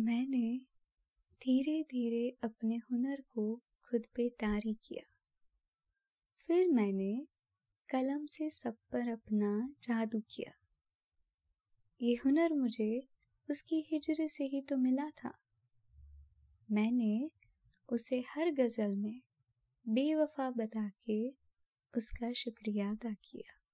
मैंने धीरे धीरे अपने हुनर को खुद पे तारी किया। फिर मैंने कलम से सब पर अपना जादू किया। ये हुनर मुझे उसकी हिजर से ही तो मिला था। मैंने उसे हर गज़ल में बेवफा बता के उसका शुक्रिया अदा किया।